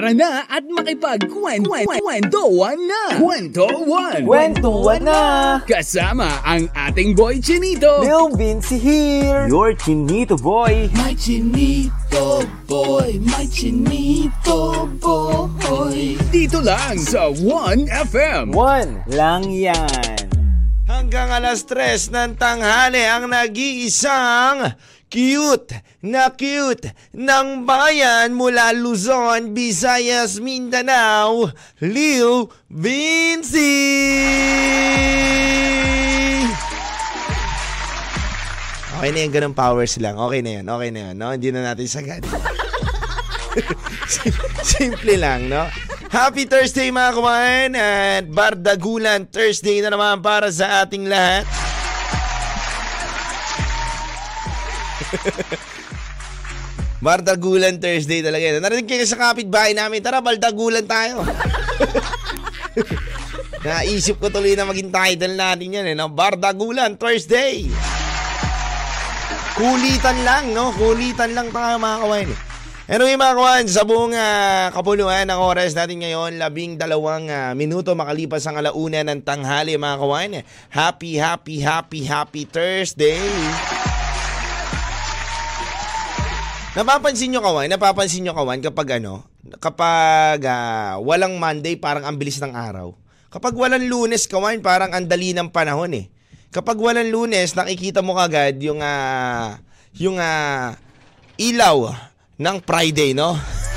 Tara na at makipagkwentuhan na! Kwentuhan! Kwentuhan na! Kasama ang ating boy Chinito! Lil Vinci here! Your Chinito boy! My Chinito boy! My Chinito boy! Dito lang sa 1FM! One lang yan! Hanggang alas tres ng tanghali ang nag-iisang cute na cute ng bayan mula Luzon, Visayas, Mindanao, Lil Vinci! Okay na yan, ganun powers lang. Okay na yan, okay na yan. No? Hindi na natin sagad. Simple lang, no? Happy Thursday mga kumain at Bardagulan Thursday na naman para sa ating lahat. Bardagulan Thursday talaga yan. Narinig kayo sa kapitbahay namin, tara Bardagulan tayo. Naisip ko tuloy na maging title natin yan eh, no? Bardagulan Thursday. Kulitan lang, no? Kulitan lang tayo mga kawain. Anyway mga kawan, sa buong uh, kapuluan ng oras natin ngayon, labing dalawang uh, minuto makalipas ang alauna ng tanghali mga kawan. Happy, happy, happy, happy Thursday! Napapansin nyo kawan, napapansin nyo kawan kapag ano, kapag uh, walang Monday parang ang bilis ng araw. Kapag walang lunes kawan parang ang dali ng panahon eh. Kapag walang lunes nakikita mo kagad yung uh, yung uh, ilaw ng Friday, no?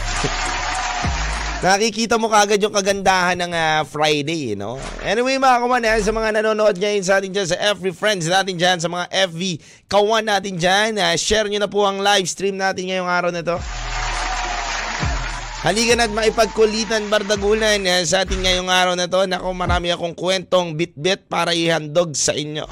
Nakikita mo kagad yung kagandahan ng uh, Friday, no? Anyway, mga kawan, eh, sa mga nanonood ngayon sa atin dyan, sa FB friends natin dyan, sa mga FV kawan natin dyan, uh, share nyo na po ang live stream natin ngayong araw na to. Halika na't maipagkulitan bardagulan uh, sa ating ngayong araw na to. Nako, marami akong kwentong bit-bit para ihandog sa inyo.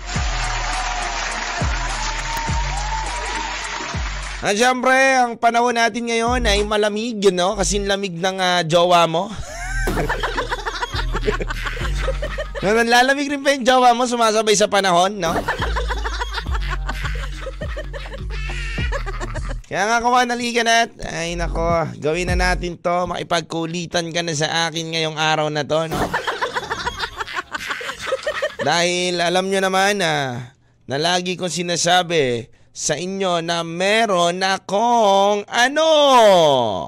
At syempre, ang panahon natin ngayon ay malamig, you know? Kasi lamig ng uh, jowa mo. Lalamig rin pa yung jowa mo, sumasabay sa panahon, no? Kaya nga kumain, naliga na. Ay nako, gawin na natin to. Makipagkulitan ka na sa akin ngayong araw na to, no? Dahil alam nyo naman na, na lagi kong sinasabi, sa inyo na meron akong ano?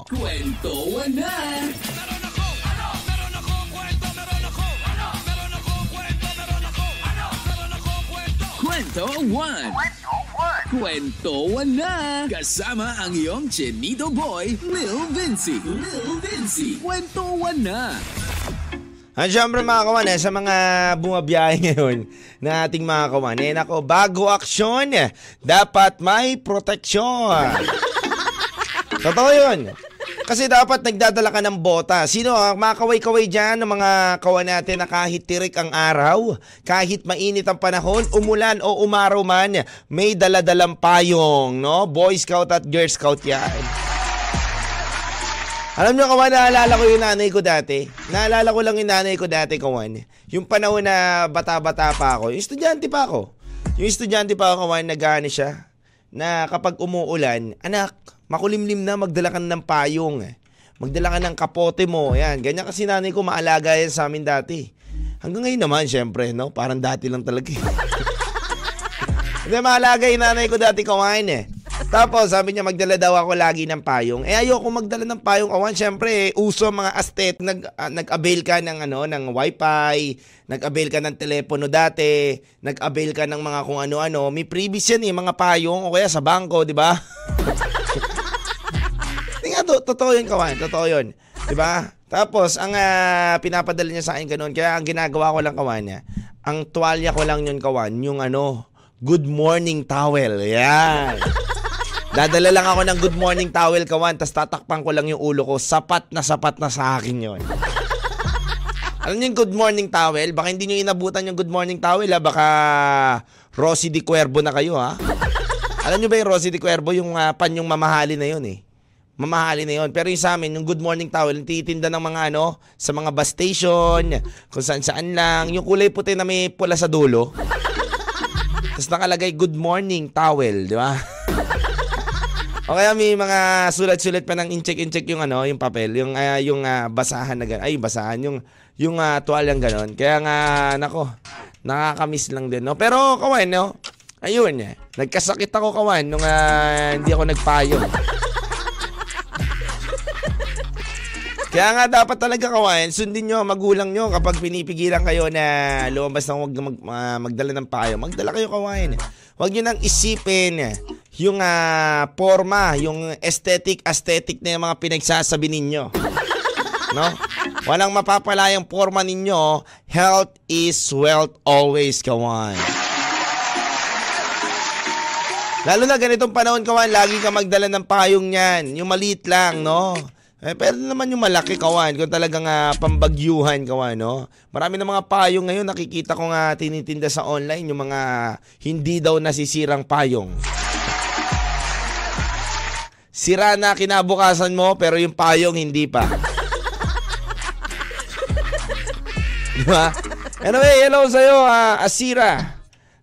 Kwento na! Kwento, meron ako, ano? Meron ako kwento, meron ako, ano? Meron ako kwento. Kwento 1! Kwento na! Kasama ang iyong Chinito Boy, Lil Vinci. Lil Vinci. Kwento na! At syempre mga kawan, eh, sa mga bumabiyahe ngayon na ating mga kawan, eh nako, bago aksyon, eh, dapat may proteksyon. Totoo yun. Kasi dapat nagdadala ka ng bota. Sino ang mga kaway-kaway dyan ng mga kawan natin na kahit tirik ang araw, kahit mainit ang panahon, umulan o umaraw man, may daladalang payong, no? Boy Scout at Girl Scout yan. Alam nyo, kawan, naalala ko yung nanay ko dati. Naalala ko lang yung nanay ko dati, kawan. Yung panahon na bata-bata pa ako. Yung estudyante pa ako. Yung estudyante pa ako, kawan, nagano siya. Na kapag umuulan, anak, makulimlim na, magdala ka ng payong. Magdala ka ng kapote mo. Yan, ganyan kasi nanay ko maalaga yan sa amin dati. Hanggang ngayon naman, syempre, no? Parang dati lang talaga. Hindi, maalaga yung nanay ko dati, kawan, eh. Tapos sabi niya magdala daw ako lagi ng payong. Eh ayoko magdala ng payong kawan. Syempre, uso mga astet nag uh, nag-avail ka ng ano ng wifi, nag-avail ka ng telepono dati, nag-avail ka ng mga kung ano-ano. May previous yan eh, mga payong o kaya sa bangko, di ba? Tinga to, totoo yun kawan, totoo yun. Di ba? Tapos, ang uh, pinapadala niya sa akin ganun, kaya ang ginagawa ko lang kawan niya, ang tuwalya ko lang yun kawan, yung ano, good morning towel. Yan. Dadala lang ako ng good morning towel kawan, tas tatakpan ko lang yung ulo ko. Sapat na sapat na sa akin yon. Alam niyo yung good morning towel? Baka hindi niyo inabutan yung good morning towel ha. Baka Rosy de Cuervo na kayo ha. Alam niyo ba yung Rosy de Cuervo? Yung uh, panyong mamahali na yun eh. Mamahali na yun. Pero yung sa amin, yung good morning towel, titinda ng mga ano, sa mga bus station, kung saan saan lang. Yung kulay puti na may pula sa dulo. Tapos nakalagay good morning towel, di ba? O kaya may mga sulat-sulat pa ng incheck-incheck yung ano, yung papel, yung ah, yung ah, basahan na gano'n. Ay, basahan yung yung uh, tuwalyang gano'n. Kaya nga nako, nakakamiss lang din, no. Pero kawan, no. Ayun, eh. Nagkasakit ako kawan nung ah, hindi ako nagpayo. Kaya nga dapat talaga kawan, sundin nyo ang magulang nyo kapag pinipigilan kayo na lumabas ng wag mag, ah, magdala ng payo. Magdala kayo kawan. Huwag nyo nang isipin yung ah, forma, yung aesthetic, aesthetic na yung mga pinagsasabi ninyo. No? Walang mapapalayang forma ninyo. Health is wealth always, kawan. Lalo na ganitong panahon, kawan, lagi ka magdala ng payong yan. Yung maliit lang, no? Eh, pero naman yung malaki, kawan, kung talagang uh, pambagyuhan, kawan, no? Marami na mga payong ngayon, nakikita ko nga tinitinda sa online, yung mga hindi daw nasisirang payong. Sira na kinabukasan mo, pero yung payong hindi pa. Di ba? Anyway, hello sa'yo, uh, Asira.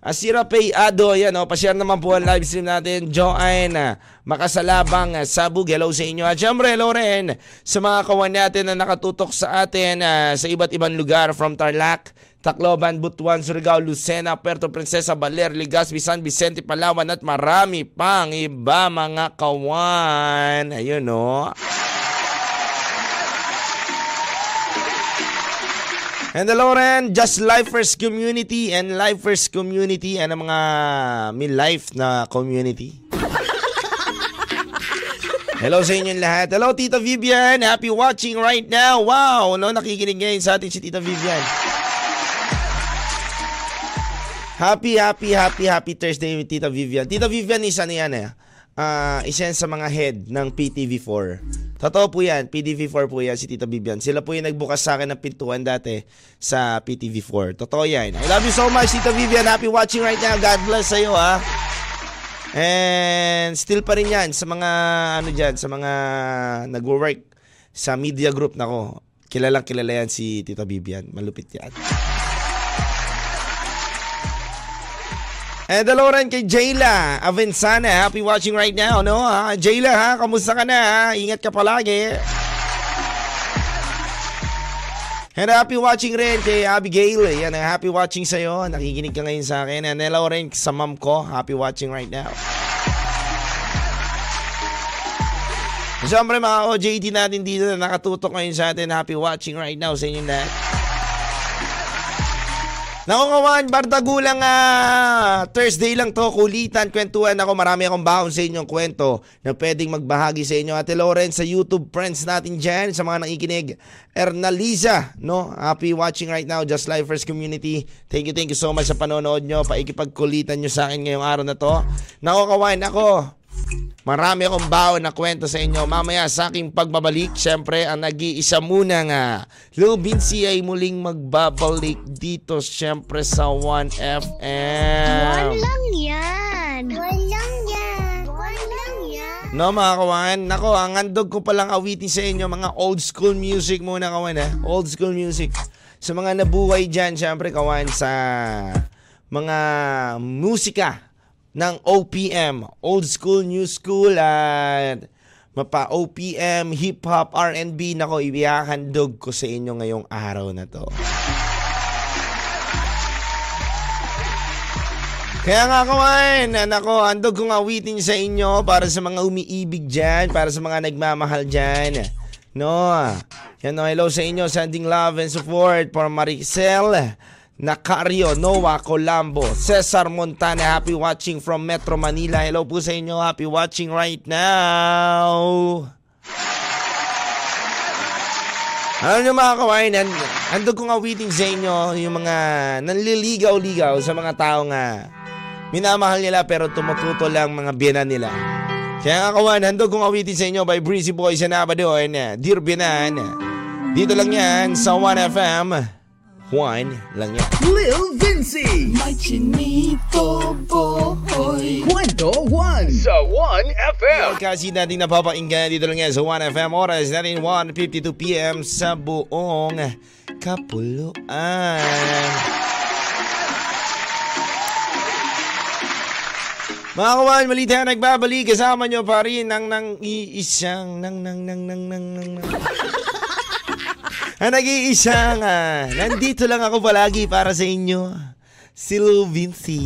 Asira Pay Ado, yan o, pa-share naman po ang live stream natin. Joanne, Makasalabang, uh, Sabug, hello sa inyo. At syempre, hello rin sa mga kawan natin na nakatutok sa atin uh, sa iba't ibang lugar from Tarlac, Tacloban, Butuan, Surigao, Lucena, Puerto Princesa, Baler, Legazpi, San Vicente, Palawan at marami pang iba mga kawan. Ayun o. And hello rin, Just Lifers Community and Lifers Community. Ano mga may life na community? Hello sa inyong lahat. Hello Tita Vivian. Happy watching right now. Wow, no nakikinig ngayon sa atin si Tita Vivian. Happy, happy, happy, happy Thursday with Tita Vivian. Tita Vivian isa na yan eh. Uh, isa yan sa mga head ng PTV4. Totoo po yan, PTV4 po yan si Tita Vivian. Sila po yung nagbukas sa akin ng pintuan dati sa PTV4. Totoo yan. I love you so much Tita Vivian. Happy watching right now. God bless sa'yo ha. And still pa rin yan sa mga ano dyan, sa mga nagwo-work sa media group na ko. Kilalang kilala yan si Tita Vivian. Malupit yan. And hello rin kay Jayla Avensana. Happy watching right now, no? Ha? Jayla, ha? Kamusta ka na, ha? Ingat ka palagi. And happy watching rin kay Abigail. Yan, happy watching sa'yo. Nakikinig ka ngayon sa akin. And hello rin sa mom ko. Happy watching right now. Siyempre mga OJT natin dito na nakatutok ngayon sa atin. Happy watching right now sa inyo lahat. Naku kawan, bardagulang uh, Thursday lang to, kulitan, kwentuhan ako. Marami akong baon sa inyong kwento na pwedeng magbahagi sa inyo. Ate Loren, sa YouTube friends natin dyan, sa mga nakikinig. Ernaliza, no? Happy watching right now, Just Life First Community. Thank you, thank you so much sa panonood nyo. Paikipagkulitan nyo sa akin ngayong araw na to. Naku kawan, ako, Marami akong baon na kwento sa inyo mamaya sa aking pagbabalik. Siyempre, ang nag-iisa muna nga. Lil Vinci ay muling magbabalik dito siyempre sa 1FM. Walang yan. Walang yan. Walang yan. No mga kawan, nako ang handog ko palang awitin sa inyo mga old school music muna kawan ha. Old school music. Sa mga nabuhay dyan, syempre kawan sa mga musika ng OPM, Old School, New School at mapa OPM, Hip Hop, R&B nako ibiyahandog ko sa inyo ngayong araw na to. Kaya nga kawan, nako, andog kong awitin sa inyo para sa mga umiibig dyan, para sa mga nagmamahal dyan. No, yan no, hello sa inyo, sending love and support for Maricel, Nacario, Noah Colambo, Cesar Montana, happy watching from Metro Manila. Hello po sa inyo, happy watching right now. Alam nyo mga kawain, andog kong awiting sa inyo yung mga nanliligaw-ligaw sa mga tao nga minamahal nila pero tumututo lang mga biyanan nila. Kaya nga kawan, handog kong awitin sa inyo by Breezy Boys and Abadoon, Dear Binan. Dito lang yan sa 1FM. 1 lang yan. Lil Vinci. May chinito boy. Kwento 1 sa 1FM. Kasi natin napapakinggan dito lang yan sa 1FM oras natin 1.52pm sa buong kapuluan. Mga kawan, malita na nagbabalik. Kasama nyo pa rin ang nang iisang nang nang nang nang nang nang nang. Ang ah, nandito lang ako palagi para sa inyo. Si Lou Vinci.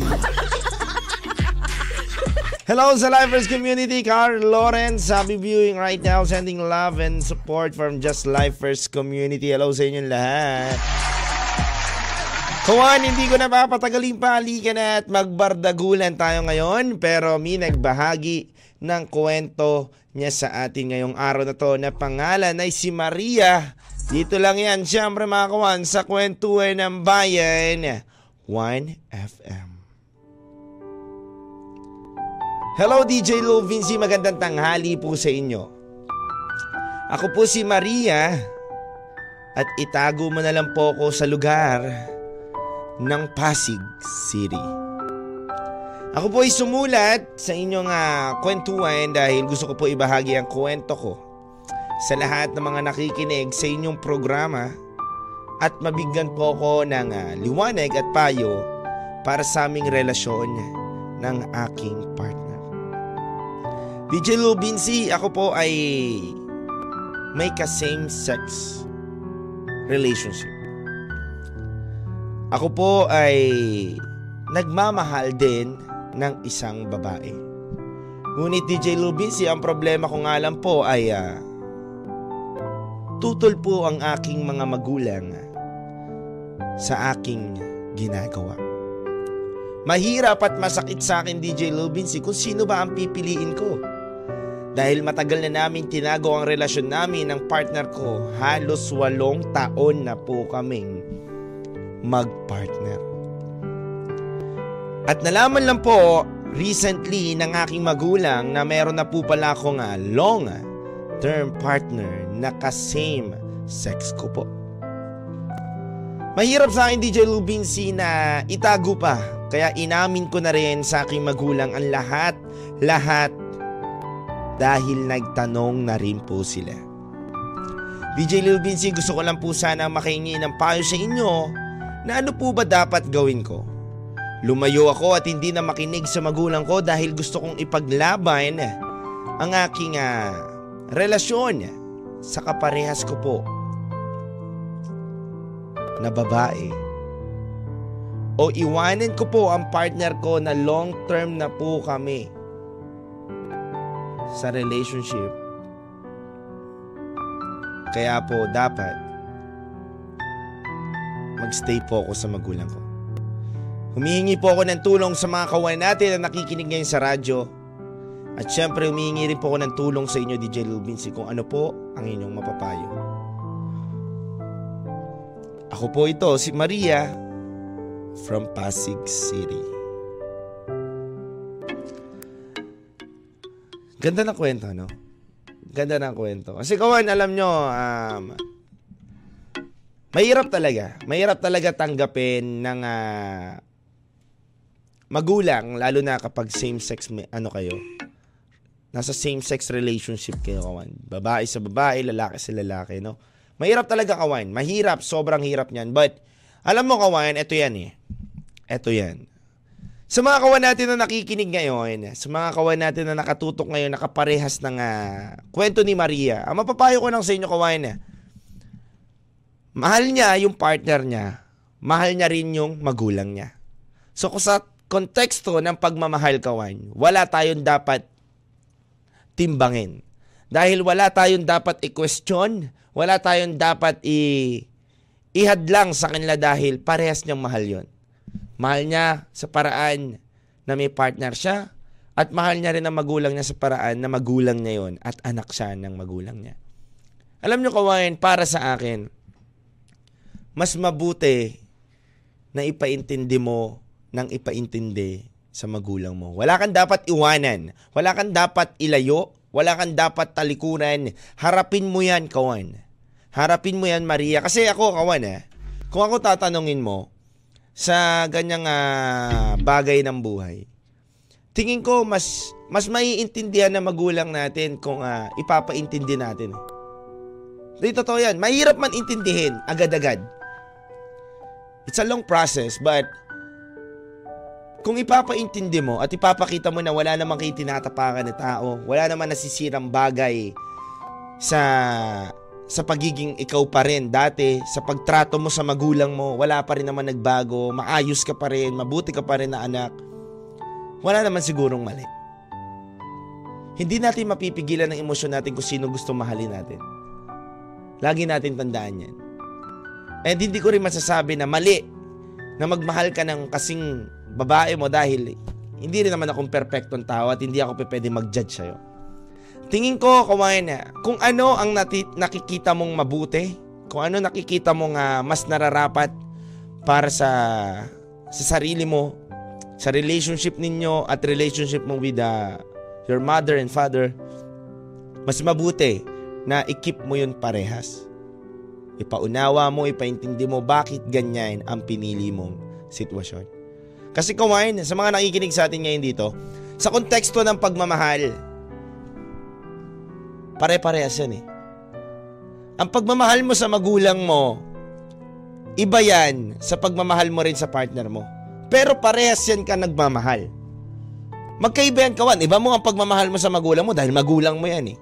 Hello sa Lifers community, Carl Lawrence. Happy viewing right now. Sending love and support from Just Lifers community. Hello sa inyong lahat. Kawan, hindi ko na papatagalin pa. Halika na at magbardagulan tayo ngayon. Pero mi nagbahagi ng kwento niya sa atin ngayong araw na to na pangalan ay si Maria. Dito lang yan, siyempre mga kawan, sa kwentuhan ng bayan, 1FM. Hello DJ Lou Vinci, magandang tanghali po sa inyo. Ako po si Maria at itago mo na lang po ako sa lugar ng Pasig City. Ako po ay sumulat sa inyong uh, kwentuhan dahil gusto ko po ibahagi ang kwento ko sa lahat ng mga nakikinig sa inyong programa at mabigyan po ako ng uh, liwanag at payo para sa aming relasyon ng aking partner. DJ Lou Binsi, ako po ay may ka-same sex relationship. Ako po ay nagmamahal din ng isang babae. Ngunit DJ Lubinsi, ang problema ko nga lang po ay uh, tutol po ang aking mga magulang sa aking ginagawa. Mahirap at masakit sa akin DJ Lubinsi kung sino ba ang pipiliin ko. Dahil matagal na namin tinago ang relasyon namin ng partner ko, halos walong taon na po kaming mag-partner. At nalaman lang po recently ng aking magulang na meron na po pala akong uh, long term partner na ka-same sex ko po. Mahirap sa akin DJ Lubinsi na itago pa kaya inamin ko na rin sa aking magulang ang lahat, lahat dahil nagtanong na rin po sila. DJ Lil Vinci, gusto ko lang po sana makahingi ng payo sa inyo na ano po ba dapat gawin ko? Lumayo ako at hindi na makinig sa magulang ko dahil gusto kong ipaglaban ang aking uh, relasyon sa kaparehas ko po na babae. O iwanan ko po ang partner ko na long term na po kami sa relationship. Kaya po dapat magstay po ako sa magulang ko. Humihingi po ako ng tulong sa mga kawan natin na nakikinig ngayon sa radyo. At syempre humihingi rin po ako ng tulong sa inyo DJ Lubinsi kung ano po ang inyong mapapayo. Ako po ito, si Maria from Pasig City. Ganda ng kwento, no? Ganda ng kwento. Kasi kawan, alam nyo, um, mahirap talaga. Mahirap talaga tanggapin ng uh, magulang, lalo na kapag same-sex, ano kayo, nasa same-sex relationship kayo, kawan. Babae sa babae, lalaki sa lalaki, no? Mahirap talaga, kawan. Mahirap, sobrang hirap niyan. But, alam mo, kawan, ito yan eh. Ito yan. Sa mga kawan natin na nakikinig ngayon, sa mga kawan natin na nakatutok ngayon, nakaparehas ng uh, kwento ni Maria, ang mapapayo ko lang sa inyo kawan, mahal niya yung partner niya, mahal niya rin yung magulang niya. So sa konteksto ng pagmamahal kawan, wala tayong dapat timbangin. Dahil wala tayong dapat i-question, wala tayong dapat i- ihadlang sa kanila dahil parehas niyang mahal yon. Mahal niya sa paraan na may partner siya at mahal niya rin ang magulang niya sa paraan na magulang niya yon at anak siya ng magulang niya. Alam niyo kawain, para sa akin, mas mabuti na ipaintindi mo ng ipaintindi sa magulang mo. Wala kang dapat iwanan. Wala kang dapat ilayo. Wala kang dapat talikuran. Harapin mo yan, kawan. Harapin mo yan, Maria. Kasi ako, kawan, eh, kung ako tatanungin mo, sa ganyang uh, bagay ng buhay. Tingin ko mas mas maiintindihan na magulang natin kung uh, ipapaintindi natin. Di totoo yan. Mahirap man intindihin agad-agad. It's a long process but kung ipapaintindi mo at ipapakita mo na wala namang kayo tinatapakan na tao, wala naman nasisirang bagay sa sa pagiging ikaw pa rin dati, sa pagtrato mo sa magulang mo, wala pa rin naman nagbago, maayos ka pa rin, mabuti ka pa rin na anak, wala naman sigurong mali. Hindi natin mapipigilan ng emosyon natin kung sino gusto mahalin natin. Lagi natin tandaan yan. And hindi ko rin masasabi na mali na magmahal ka ng kasing babae mo dahil hindi rin naman akong perfectong tao at hindi ako pwede mag-judge sa'yo. Tingin ko, kawain na, kung ano ang nati- nakikita mong mabuti, kung ano nakikita mong ah, mas nararapat para sa sa sarili mo, sa relationship ninyo at relationship mo with ah, your mother and father, mas mabuti na i-keep mo yun parehas. Ipaunawa mo, ipaintindi mo bakit ganyan ang pinili mong sitwasyon. Kasi kumain, sa mga nakikinig sa atin ngayon dito, sa konteksto ng pagmamahal, pare-parehas yan eh. Ang pagmamahal mo sa magulang mo, iba yan sa pagmamahal mo rin sa partner mo. Pero parehas yan ka nagmamahal. Magkaiba yan kawan. Iba mo ang pagmamahal mo sa magulang mo dahil magulang mo yan eh.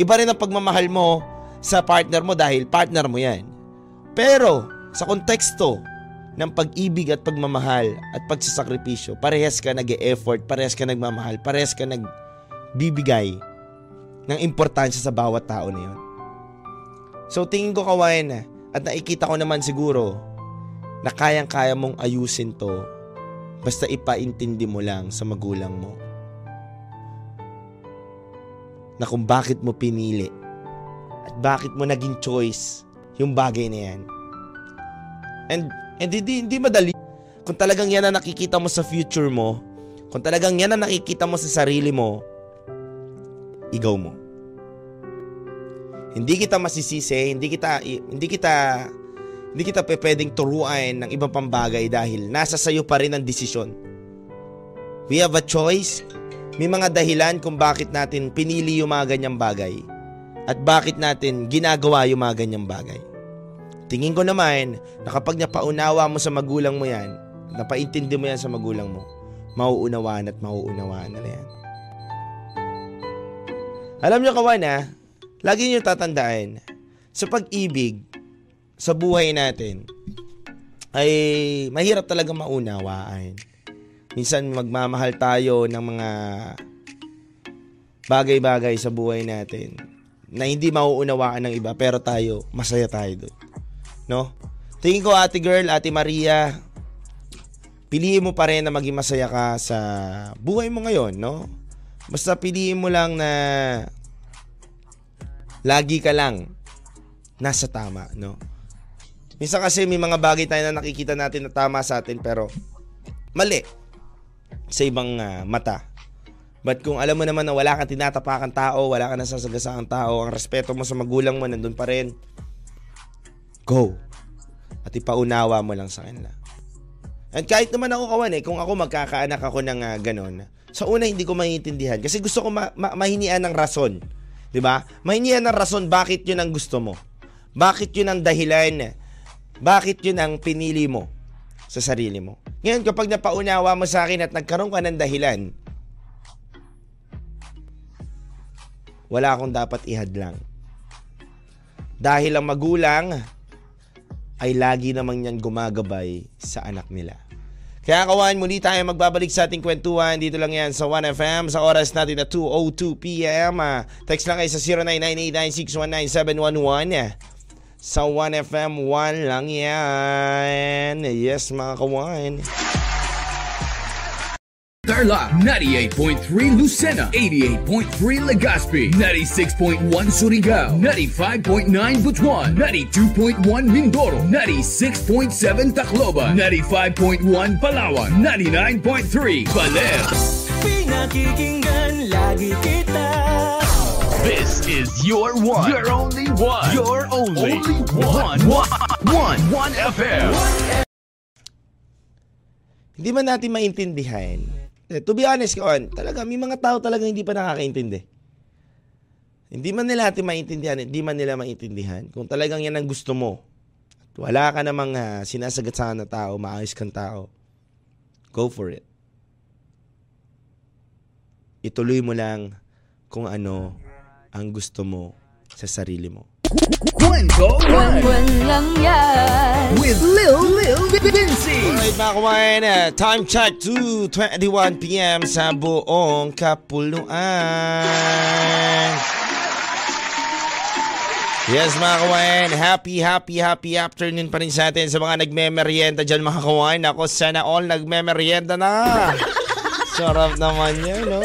Iba rin ang pagmamahal mo sa partner mo dahil partner mo yan. Pero sa konteksto ng pag-ibig at pagmamahal at pagsasakripisyo, parehas ka nag-e-effort, parehas ka nagmamahal, parehas ka nagbibigay ng importansya sa bawat tao na yun. So tingin ko kawain at nakikita ko naman siguro na kayang-kaya mong ayusin to basta ipaintindi mo lang sa magulang mo na kung bakit mo pinili at bakit mo naging choice yung bagay na yan. And, and hindi, hindi madali. Kung talagang yan ang nakikita mo sa future mo, kung talagang yan ang nakikita mo sa sarili mo, igaw mo. Hindi kita masisisi, hindi kita hindi kita hindi kita pwedeng turuan ng ibang pambagay dahil nasa sayo pa rin ang desisyon. We have a choice. May mga dahilan kung bakit natin pinili yung mga ganyang bagay at bakit natin ginagawa yung mga ganyang bagay. Tingin ko naman na kapag napaunawa mo sa magulang mo yan, napaintindi mo yan sa magulang mo, mauunawaan at mauunawaan na yan. Alam nyo kawan ha, lagi nyo tatandaan, sa pag-ibig, sa buhay natin, ay mahirap talaga maunawaan. Minsan magmamahal tayo ng mga bagay-bagay sa buhay natin na hindi mauunawaan ng iba pero tayo, masaya tayo doon. No? Tingin ko ate girl, ate Maria, piliin mo pa rin na maging masaya ka sa buhay mo ngayon, no? Basta piliin mo lang na lagi ka lang nasa tama, no? Minsan kasi may mga bagay tayo na nakikita natin na tama sa atin pero mali sa ibang ah, mata. But kung alam mo naman na wala kang tinatapakan tao, wala kang nasasagasaang tao, ang respeto mo sa magulang mo nandun pa rin, go. At ipaunawa mo lang sa kanila. And kahit naman ako kawan eh, kung ako magkakaanak ako ng uh, ganon, sa una hindi ko maiintindihan kasi gusto ko ma- ma- mahinian ng rason. 'Di ba? Mahinian ng rason bakit 'yun ang gusto mo. Bakit 'yun ang dahilan? Bakit 'yun ang pinili mo sa sarili mo? Ngayon kapag napaunawa mo sa akin at nagkaroon ka ng dahilan, wala akong dapat ihadlang. Dahil ang magulang ay lagi namang yan gumagabay sa anak nila. Kaya kawan, muli tayo magbabalik sa ating kwentuhan. Dito lang yan sa 1FM sa oras natin na 2.02pm. Ah, text lang kayo sa 0998-9619711. Sa 1FM, 1 lang yan. Yes, mga kawan. Tarlac 98.3 Lucena 88.3 Legazpi 96.1 Surigao 95.9 Butuan 92.1 Mindoro 96.7 Tacloban 95.1 Palawan 99.3 Baler Pinakikinggan lagi kita This is your one your only one your only, one. one one one FM Hindi man natin maintindihan. Eh, to be honest, Kaon, talaga, may mga tao talaga hindi pa nakakaintindi. Hindi man nila natin maintindihan, hindi man nila maintindihan. Kung talagang yan ang gusto mo, at wala ka namang uh, sinasagatsahan na tao, maayos kang tao, go for it. Ituloy mo lang kung ano ang gusto mo sa sarili mo. Buwan lang yan. with Lil Lil Vinci. Alright mga kumain, uh, time check to 21pm sa buong kapuluan. Yes mga kawain, happy, happy, happy afternoon pa rin sa atin sa mga nagme-merienda dyan mga kawain. Ako sana all nagme-merienda na. Sarap naman yan, no?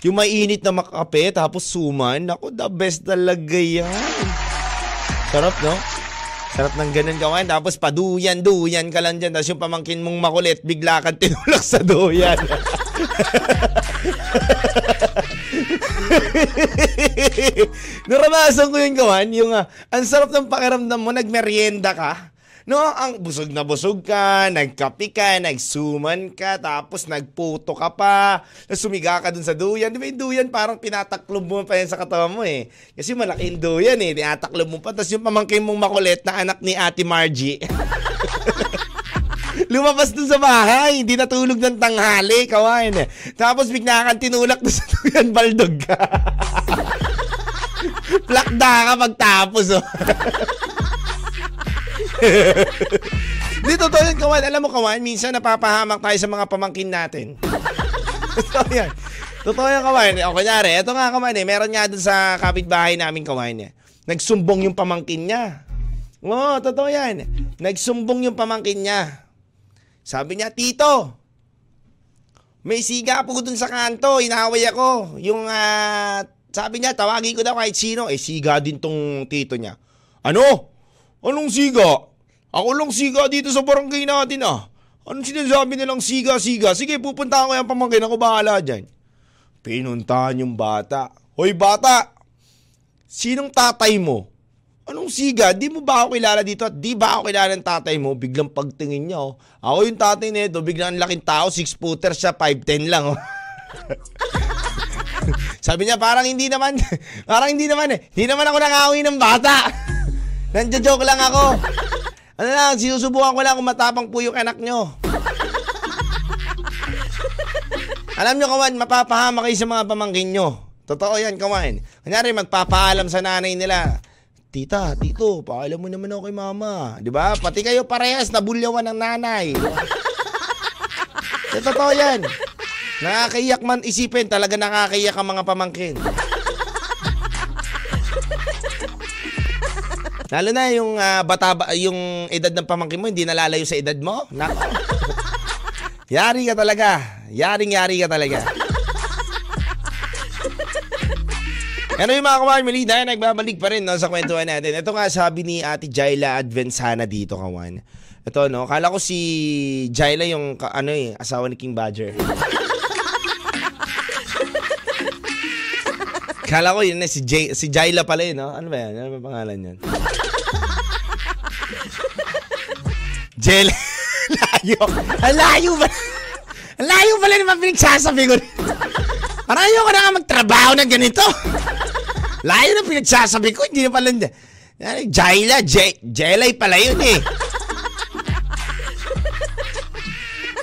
Yung mainit na makape tapos suman, ako the best talaga yan. Sarap, no? Sarap ng ganun kawain. Tapos paduyan, duyan ka lang dyan. Tapos yung pamangkin mong makulit, bigla kang tinulak sa duyan. Naranasan ko yun kawan, yung ah, ang sarap ng pakiramdam mo, nagmerienda ka. No, ang busog na busog ka, nagkapi ka, nagsuman ka, tapos nagputo ka pa, sumiga ka dun sa duyan. Di ba yung duyan parang pinataklob mo pa yan sa katawan mo eh. Kasi malaki yung duyan eh, tinataklob mo pa. Tapos yung pamangkin mong makulit na anak ni Ate Margie. Lumabas dun sa bahay, hindi natulog ng tanghali, kawan. Tapos bigla kang tinulak dun sa duyan, baldog ka. Plakda ka pagtapos, oh. Di totoo yun, kawan. Alam mo, kawan, minsan napapahamak tayo sa mga pamangkin natin. totoo yan. Totoo yan, kawan. O, kunyari, eto nga, kawan, eh. Meron nga dun sa kapitbahay namin, kawan, eh. Nagsumbong yung pamangkin niya. Oo, totoo yan. Nagsumbong yung pamangkin niya. Sabi niya, Tito, may siga po dun sa kanto, inaway ako. Yung, ah, sabi niya, tawagin ko daw kahit sino. Eh, siga din tong tito niya. Ano? Anong siga? Ako lang siga dito sa barangay natin ah. Anong sinasabi nilang siga-siga? Sige, pupunta ko yung pamangkin. Ako bahala dyan. Pinuntahan yung bata. Hoy bata! Sinong tatay mo? Anong siga? Di mo ba ako kilala dito at di ba ako kilala ng tatay mo? Biglang pagtingin niya oh. Ako yung tatay nito, biglang ang laking tao, 6 footer siya, 5'10 lang oh. Sabi niya, parang hindi naman, parang hindi naman eh. Hindi naman ako nangawi ng bata. Nandiyo-joke lang ako. Ano lang, sinusubukan ko lang kung matapang po yung anak nyo. Alam nyo, kawan, mapapahama kayo sa mga pamangkin nyo. Totoo yan, kawan. Kunyari, magpapaalam sa nanay nila. Tita, tito, paalam mo naman ako kay mama. Ba? Pati kayo parehas, nabulyawan ng nanay. Di, totoo yan. Nakakaiyak man isipin, talaga nakakaiyak ang mga pamangkin. Lalo na yung ah, bata ba- yung edad ng pamangkin mo hindi nalalayo sa edad mo. Nako. Yari ka talaga. Yaring-yari ka talaga. Ano yung mga kawan, Melina, nagbabalik pa rin no, sa kwentuhan natin. Ito nga sabi ni Ate Jaila Advensana dito, kawan. Ito, no, kala ko si Jaila yung, ano eh, asawa ni King Badger. Kala ko yun na si, Jay, si Jaila pala yun, no? Ano ba yan? Ano ba pangalan yan? Jel. layo. Ang layo ba? Ang layo pala naman pinagsasabi ko. Parang ayoko na nga magtrabaho na ganito. Layo na pinagsasabi ko. Hindi na pala. Jaila. J- Jelay pala yun eh.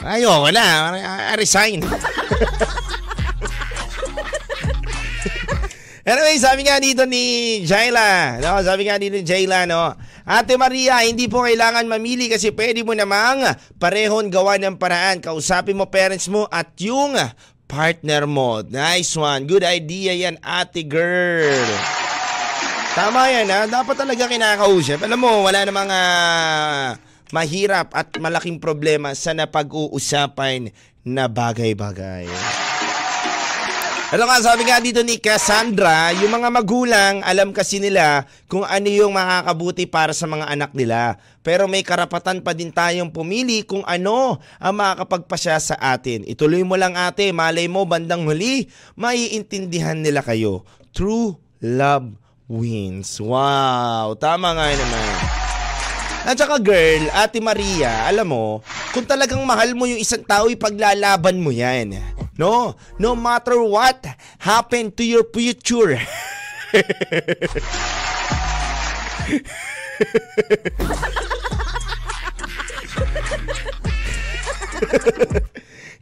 Ayoko na. I resign. Anyway, sabi nga dito ni Jaila, no? sabi nga dito ni Jaila, no? Ate Maria, hindi po kailangan mamili kasi pwede mo namang parehon gawa ng paraan. Kausapin mo parents mo at yung partner mo. Nice one. Good idea yan, ate girl. Tama yan, ha? Dapat talaga kinakausap. Alam mo, wala namang ah, mahirap at malaking problema sa napag-uusapan na bagay-bagay. Ano nga sabi nga dito ni Cassandra, yung mga magulang alam kasi nila kung ano yung makakabuti para sa mga anak nila. Pero may karapatan pa din tayong pumili kung ano ang makakapagpasya sa atin. Ituloy mo lang ate, malay mo bandang huli, maiintindihan nila kayo. True love wins. Wow, tama nga naman. At saka girl, Ate Maria, alam mo, kung talagang mahal mo yung isang tao, ipaglalaban mo yan. No? No matter what happened to your future.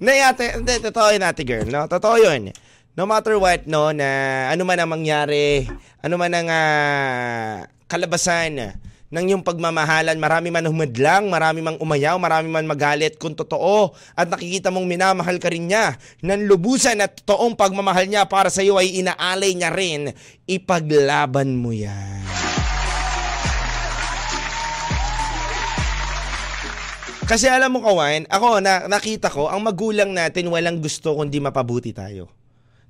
Nay ate, hindi, totoo yun ate girl, no? Totoo yun. no matter what, no, na ano man ang mangyari, ano man ang ah, kalabasan ng iyong pagmamahalan, marami man humadlang, marami mang umayaw, marami man magalit kung totoo at nakikita mong minamahal ka rin niya ng lubusan at totoong pagmamahal niya para sa iyo ay inaalay niya rin, ipaglaban mo yan. Kasi alam mo kawan, ako na, nakita ko, ang magulang natin walang gusto kundi mapabuti tayo.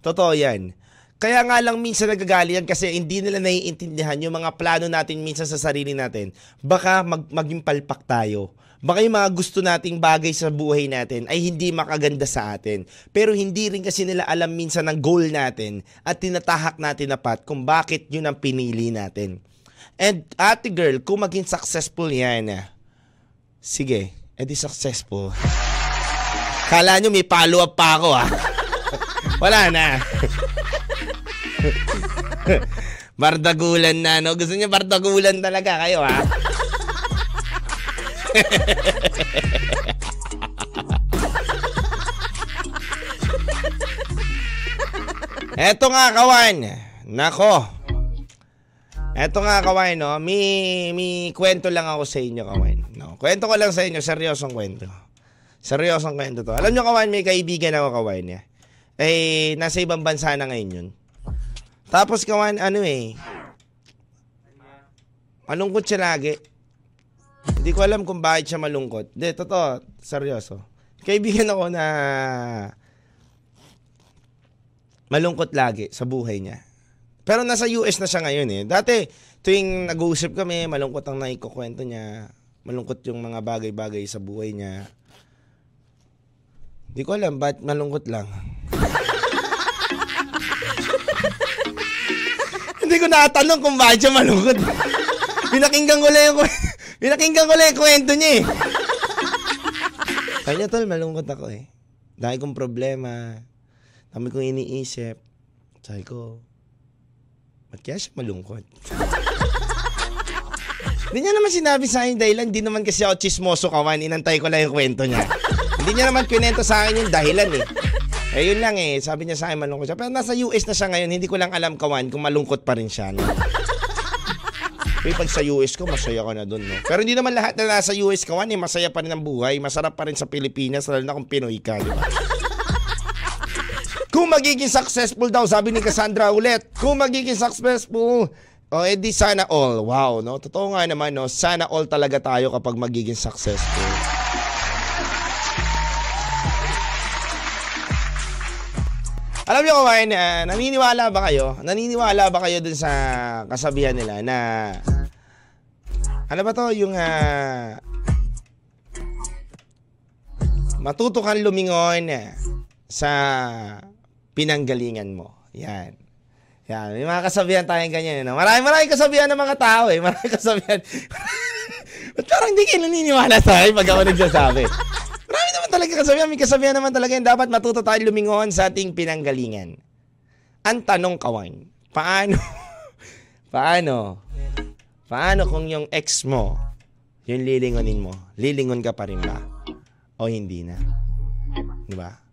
Totoo yan. Kaya nga lang minsan nagagalit kasi hindi nila naiintindihan yung mga plano natin minsan sa sarili natin. Baka mag, maging palpak tayo. Baka yung mga gusto nating bagay sa buhay natin ay hindi makaganda sa atin. Pero hindi rin kasi nila alam minsan ang goal natin at tinatahak natin na path kung bakit yun ang pinili natin. And ate girl, kung maging successful yan, sige, edi successful. Kala nyo may follow-up pa ako ah. Wala na. bardagulan na, no? Gusto niya bardagulan talaga kayo, ha? Eto nga, kawan. Nako. Eto nga, kawan, no? May, may kwento lang ako sa inyo, kawan. No? Kwento ko lang sa inyo, seryosong kwento. Seryosong kwento to. Alam nyo, kawan, may kaibigan ako, kawan. Eh, eh nasa ibang bansa na ngayon yun. Tapos kawan, ano eh, malungkot siya lagi. Hindi ko alam kung bakit siya malungkot. Hindi, totoo, seryoso. Kaibigan ako na malungkot lagi sa buhay niya. Pero nasa US na siya ngayon eh. Dati, tuwing nag-uusap kami, malungkot ang naikukwento niya. Malungkot yung mga bagay-bagay sa buhay niya. Hindi ko alam, ba't malungkot lang? Hindi ko nakatanong kung bakit siya malungkot. Pinakinggan ko lang yung, pinakinggan ko lang yung kwento niya eh. Kanya tol, malungkot ako eh. Dahil kong problema. Dami kong iniisip. Sabi ko, ba't kaya siya malungkot? Hindi niya naman sinabi sa akin dahilan. Hindi naman kasi ako chismoso kawan. Inantay ko lang yung kwento niya. Hindi niya naman kwento sa akin yung dahilan eh. Eh yun lang eh, sabi niya sa akin malungkot siya. Pero nasa US na siya ngayon, hindi ko lang alam kawan kung malungkot pa rin siya. No? Pero pag sa US ko, masaya ka na dun, no? Pero hindi naman lahat na nasa US kawan eh, masaya pa rin ang buhay. Masarap pa rin sa Pilipinas, lalo na kung Pinoy ka, di ba? Kung magiging successful daw, sabi ni Cassandra ulit, kung magiging successful, o oh, edi sana all. Wow, no? Totoo nga naman, no? Sana all talaga tayo kapag magiging successful. Alam niyo kumain, uh, naniniwala ba kayo? Naniniwala ba kayo dun sa kasabihan nila na ano ba to yung uh, matuto lumingon sa pinanggalingan mo. Yan. Yan. May mga kasabihan tayong ganyan. No? Maraming maraming kasabihan ng mga tao eh. Maraming kasabihan. Ba't parang hindi kayo naniniwala sa akin pag ako nagsasabi? Talaga kasabihan. May kasabihan naman talaga yung dapat matuto tayo lumingon sa ating pinanggalingan. Ang tanong kawan, paano, paano, paano kung yung ex mo, yung lilingonin mo, lilingon ka pa rin ba? O hindi na? Di ba?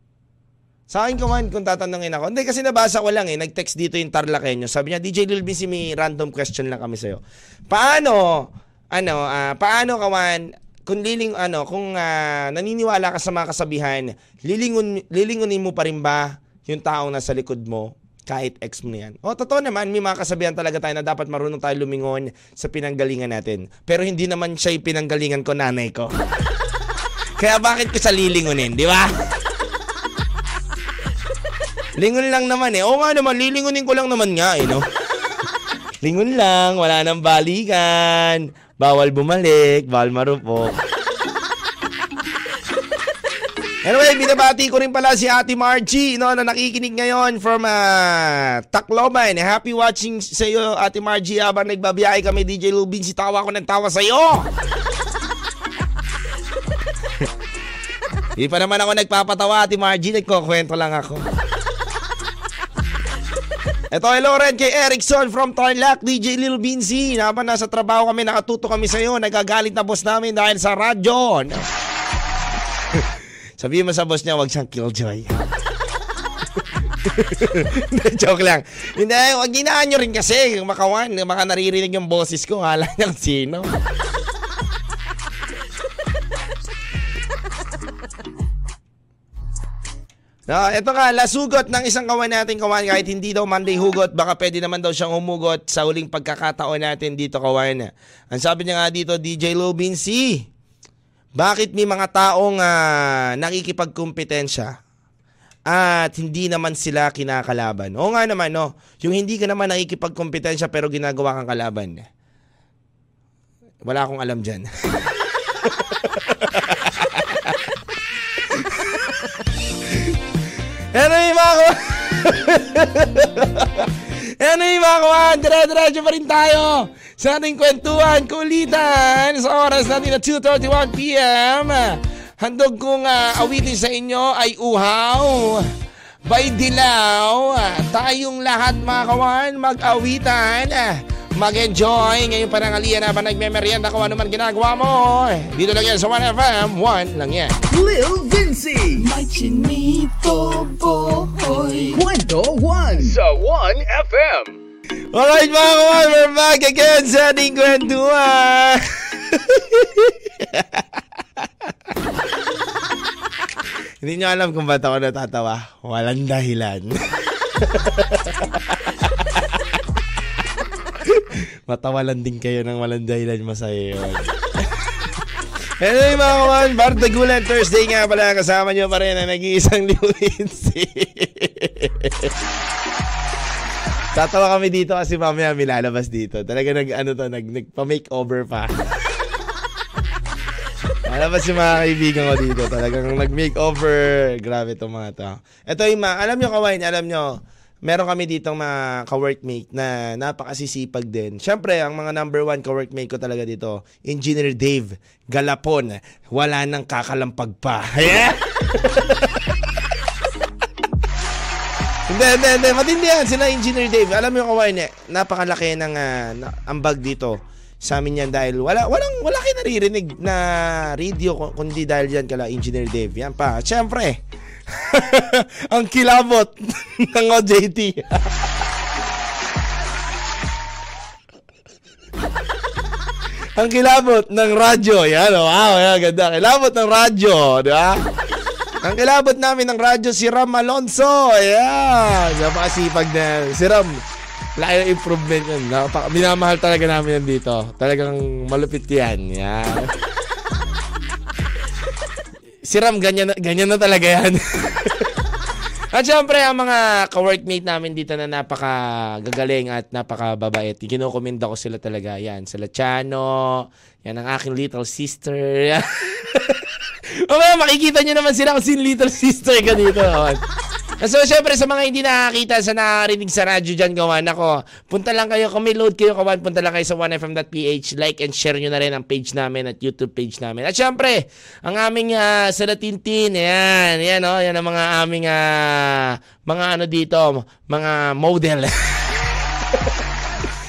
Sa akin kaman, kung tatanungin ako, hindi kasi nabasa ko lang eh, nag-text dito yung Tarlakenyo. Sabi niya, DJ Lil Busy, may random question lang kami sa'yo. Paano, ano, ah, paano kawan, kung liling ano, kung ah, naniniwala ka sa mga kasabihan, lilingon lilingonin mo pa rin ba yung taong nasa likod mo kahit ex mo na yan. O, totoo naman, may mga kasabihan talaga tayo na dapat marunong tayo lumingon sa pinanggalingan natin. Pero hindi naman siya yung pinanggalingan ko, nanay ko. Kaya bakit ko sa lilingunin, di ba? Lingon lang naman eh. Oo nga naman, lilingunin ko lang naman nga eh, no? Lingon lang, wala nang balikan. Bawal bumalik, bawal marupok. Anyway, binabati ko rin pala si Ate Margie no, na nakikinig ngayon from uh, Tacloban. Happy watching sa iyo, Ate Margie, habang nagbabiyahe kami, DJ Lubin. Si tawa ko ng tawa sa iyo. Di pa naman ako nagpapatawa, Ate Margie. Nagkukwento lang ako. Ito, hello rin kay Erickson from Tarlac, DJ Lil Binzi. Naman nasa trabaho kami, nakatuto kami sa iyo. Nagagalit na boss namin dahil sa radyo. Sabihin mo sa boss niya, wag siyang killjoy. Hindi, Joke lang. Hindi, wag ginaan nyo rin kasi. Makawan, baka naririnig yung boses ko. Hala niyang sino. No, ito nga, lasugot ng isang kawan natin kawan kahit hindi daw Monday hugot, baka pwede naman daw siyang humugot sa huling pagkakataon natin dito kawan. Ang sabi niya nga dito, DJ Lobin C, bakit may mga taong ah, nakikipagkumpetensya at hindi naman sila kinakalaban? Oo nga naman, no? Yung hindi ka naman nakikipagkumpetensya pero ginagawa kang kalaban. Wala akong alam dyan. yung mga kawan? Dire-diretso pa rin tayo sa ating kwentuhan, kulitan sa oras natin na 2.31pm. Handog kong ah, awitin sa inyo ay uhaw. By Dilaw, tayong lahat mga kawan mag-awitan, mag-enjoy ngayong panangalian habang nagmemeryenda kung ano man ginagawa mo. Dito lang yan sa 1FM, 1 lang yan. Lil Vinci. My chinito boy. Kwento 1 sa 1FM. Alright mga kawan, we're back again sa ating kwentuhan. Hindi nyo alam kung ba't ako natatawa. Walang dahilan. Matawalan din kayo ng walang dahilan masaya yun. Anyway mga kawan, Bardagulan Thursday nga pala kasama nyo pa rin ang nag-iisang liwinsi. Tatawa kami dito kasi mamaya may lalabas dito. Talaga nag ano to, nag nagpa-makeover pa. Lalabas yung mga kaibigan ko dito. Talagang nag-makeover. Grabe to mga to. Ito yung mga, alam nyo kawain, alam nyo, meron kami ditong mga ka-workmate na napakasisipag din. Siyempre, ang mga number one ka-workmate ko talaga dito, Engineer Dave Galapon. Wala nang kakalampag pa. Yeah? Hindi, hindi, hindi. Matindi yan. Sila Engineer Dave. Alam mo yung kawain eh, napakalaki ng ah, na- ambag dito sa amin yan dahil wala, walang, wala kayo naririnig na radio ku- kundi dahil yan kala Engineer Dave. Yan pa. Siyempre, ang kilabot ng OJT. ang kilabot ng radyo. Yan, oh, wow, yan, ganda. Kilabot ng radyo, di ba? Ang kilabot namin ng radyo si Ram Alonso. Ayan. Napakasipag na. Si Ram, laki ng improvement yun. Napaka, minamahal talaga namin yan dito. Talagang malupit yan. Yan. Si Ram, ganyan, ganyan na talaga yan. At syempre, ang mga ka-workmate namin dito na napaka-gagaling at napaka-babait. Kinukomenda ko sila talaga. Yan, sila Chano. Yan ang aking little sister. Mamaya makikita nyo naman sila kung sino little sister ka dito. So, syempre, sa mga hindi nakakita, sa nakarinig sa radyo dyan, gawan ako, punta lang kayo, kung may load kayo, kawan, punta lang kayo sa 1fm.ph, like and share nyo na rin ang page namin at YouTube page namin. At syempre, ang aming uh, Salatintin, yan, yan, oh, yan ang mga aming, ah, mga ano dito, mga model.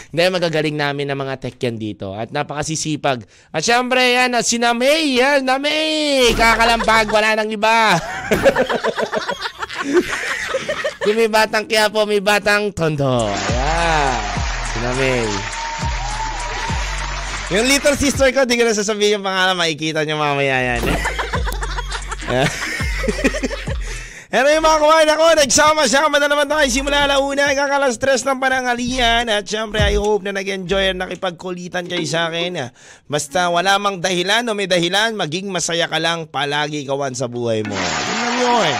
Hindi, magagaling namin ng mga tech yan dito. At napakasisipag. At syempre, yan, ah, si Namay, yan, Namay! Kakalampag, wala nang iba. Kung may batang Quiapo, may batang Tondo. Ayan. Si Namay. Yung little sister ko, di ko na sasabihin yung pangalan, makikita nyo mamaya yan. Ayan. Pero yung mga kumain ako, nagsama-sama na naman tayo simula alauna hanggang alas stress ng panangalian. At syempre, I hope na nag-enjoy at nakipagkulitan kayo sa akin. Basta wala mang dahilan o may dahilan, maging masaya ka lang palagi kawan sa buhay mo. Yun lang yun.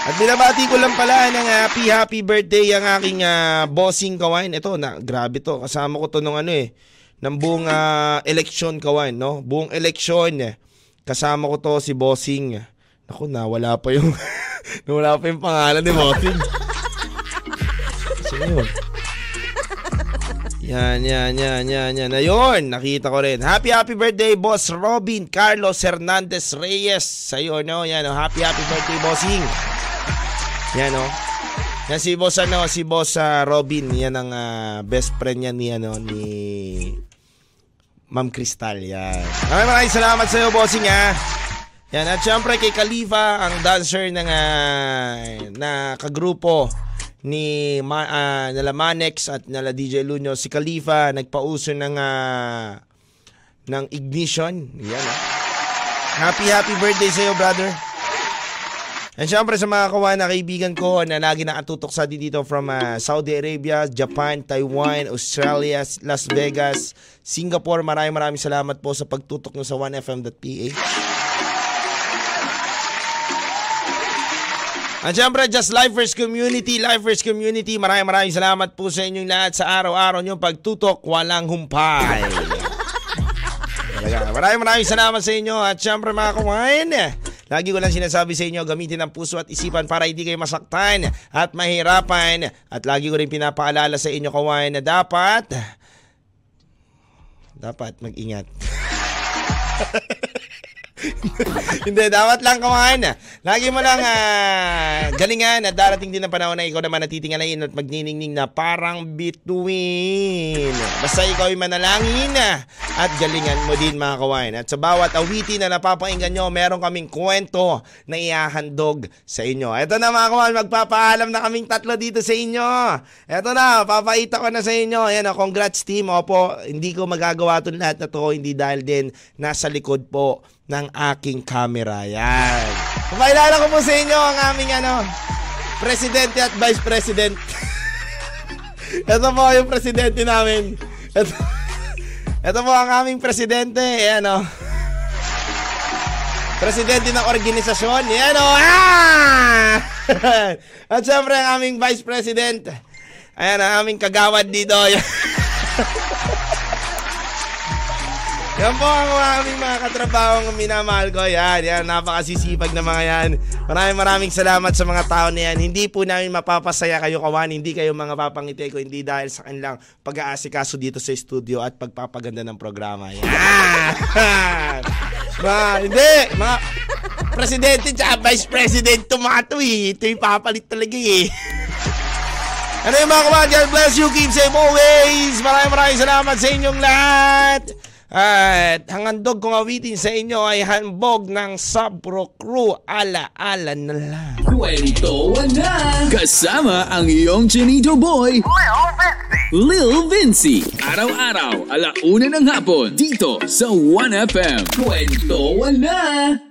At binabati ko lang pala ng happy happy birthday ang aking ah, bossing kawain. Ito, na, grabe to. Kasama ko to nung ano eh. Ng buong ah, eleksyon kawain, no? Buong eleksyon. eh. Kasama ko to si bossing. Ako, nawala pa yung... nawala pa yung pangalan ni bossing. Sino? Yan, yan, yan, yan, yan. Ayun, nakita ko rin. Happy, happy birthday, Boss Robin Carlos Hernandez Reyes. Sa'yo, no? Yan, oh. Happy, happy birthday, bossing. Yan, oh. Yan si Boss, ano, si Boss ah, Robin. Yan ang ah, best friend niya ni, ano, ni Ma'am Crystal. Yan. Maraming maraming salamat sa'yo, bossing, ha. Yan, at syempre kay Khalifa, ang dancer ng ah, na kagrupo ni Ma, ah, nala Manex at nala DJ Luño. Si Khalifa nagpauso ng ah, ng ignition. Yan ah. Happy, happy birthday sa iyo, brother. And syempre sa mga kawan na kaibigan ko na lagi nakatutok sa dito from ah, Saudi Arabia, Japan, Taiwan, Australia, Las Vegas, Singapore. Maraming maraming salamat po sa pagtutok nyo sa 1fm.ph. At syempre, just Lifers Community, Lifers Community, maraming maraming salamat po sa inyong lahat sa araw-araw nyo pagtutok, walang humpay. Maraming maraming salamat sa inyo at syempre mga kumain. Lagi ko lang sinasabi sa inyo, gamitin ang puso at isipan para hindi kayo masaktan at mahirapan. At lagi ko rin pinapaalala sa inyo kawain na dapat dapat mag-ingat. Hindi, dapat lang kumain. Lagi mo lang ah, galingan at darating din ang panahon na ikaw naman natitingalain at magniningning na parang bituin. Basta ikaw ay manalangin ah, at galingan mo din mga kawain. At sa bawat awitin na napapakinggan nyo, meron kaming kwento na ihahandog sa inyo. Ito na mga kawain, magpapaalam na kaming tatlo dito sa inyo. Ito na, papaita ko na sa inyo. Ayan, oh, congrats team. Opo, hindi ko magagawa itong lahat na to, hindi dahil din nasa likod po ng aking camera. Yan. Papailala ko po sa inyo ang aming ano, presidente at vice president. Ito po yung presidente namin. Ito, ito po ang aming presidente. Ayan o. Presidente ng organisasyon. Yan o. Ah! At syempre ang aming vice president. Ayan ang aming kagawad dito. Yan po ang mga aming mga katrabahong minamahal ko. Yan, yan, napakasisipag na mga yan. Maraming maraming salamat sa mga tao na yan. Hindi po namin mapapasaya kayo kawan. Hindi kayo mga papangiti ko. Hindi dahil sa kanilang pag-aasikaso dito sa studio at pagpapaganda ng programa. Yan. Ma, hindi. Mga presidente at vice president tumato eh. Ito yung papalit talaga eh. Ano yung mga kawan? God bless you. Keep safe always. Maraming maraming salamat sa inyong lahat. At ang handog kong awitin sa inyo ay hanbog ng Sabro Crew. Ala-ala na lang. Kwentuhan na! Kasama ang iyong Chinito Boy, Lil Vinci. Araw-araw, alauna ng hapon, dito sa 1FM. Kwentuhan na!